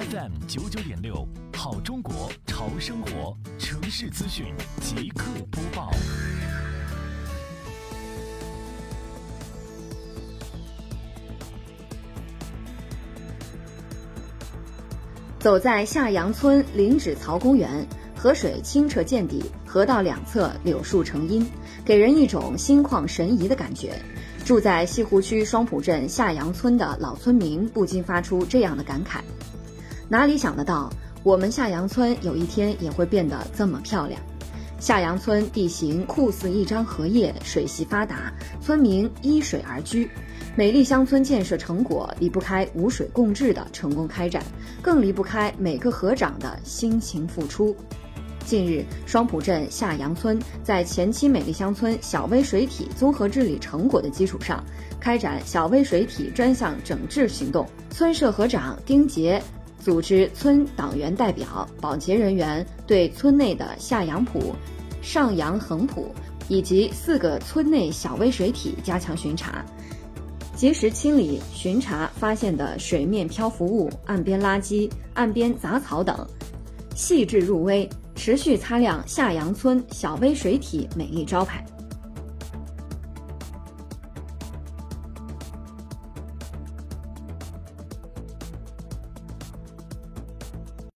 FM 九九点六，好中国潮生活城市资讯即刻播报。走在下阳村林子槽公园，河水清澈见底，河道两侧柳树成荫，给人一种心旷神怡的感觉。住在西湖区双浦镇下阳村的老村民不禁发出这样的感慨：哪里想得到，我们下阳村有一天也会变得这么漂亮？下阳村地形酷似一张荷叶，水系发达，村民依水而居。美丽乡村建设成果离不开无水共治的成功开展，更离不开每个河长的辛勤付出。近日，双浦镇下阳村在前期美丽乡村小微水体综合治理成果的基础上，开展小微水体专项整治行动。村社河长丁杰组织村党员代表、保洁人员对村内的下杨浦、上杨横浦以及四个村内小微水体加强巡查。及时清理巡查发现的水面漂浮物、岸边垃圾、岸边杂草等，细致入微，持续擦亮下杨村小微水体美丽招牌。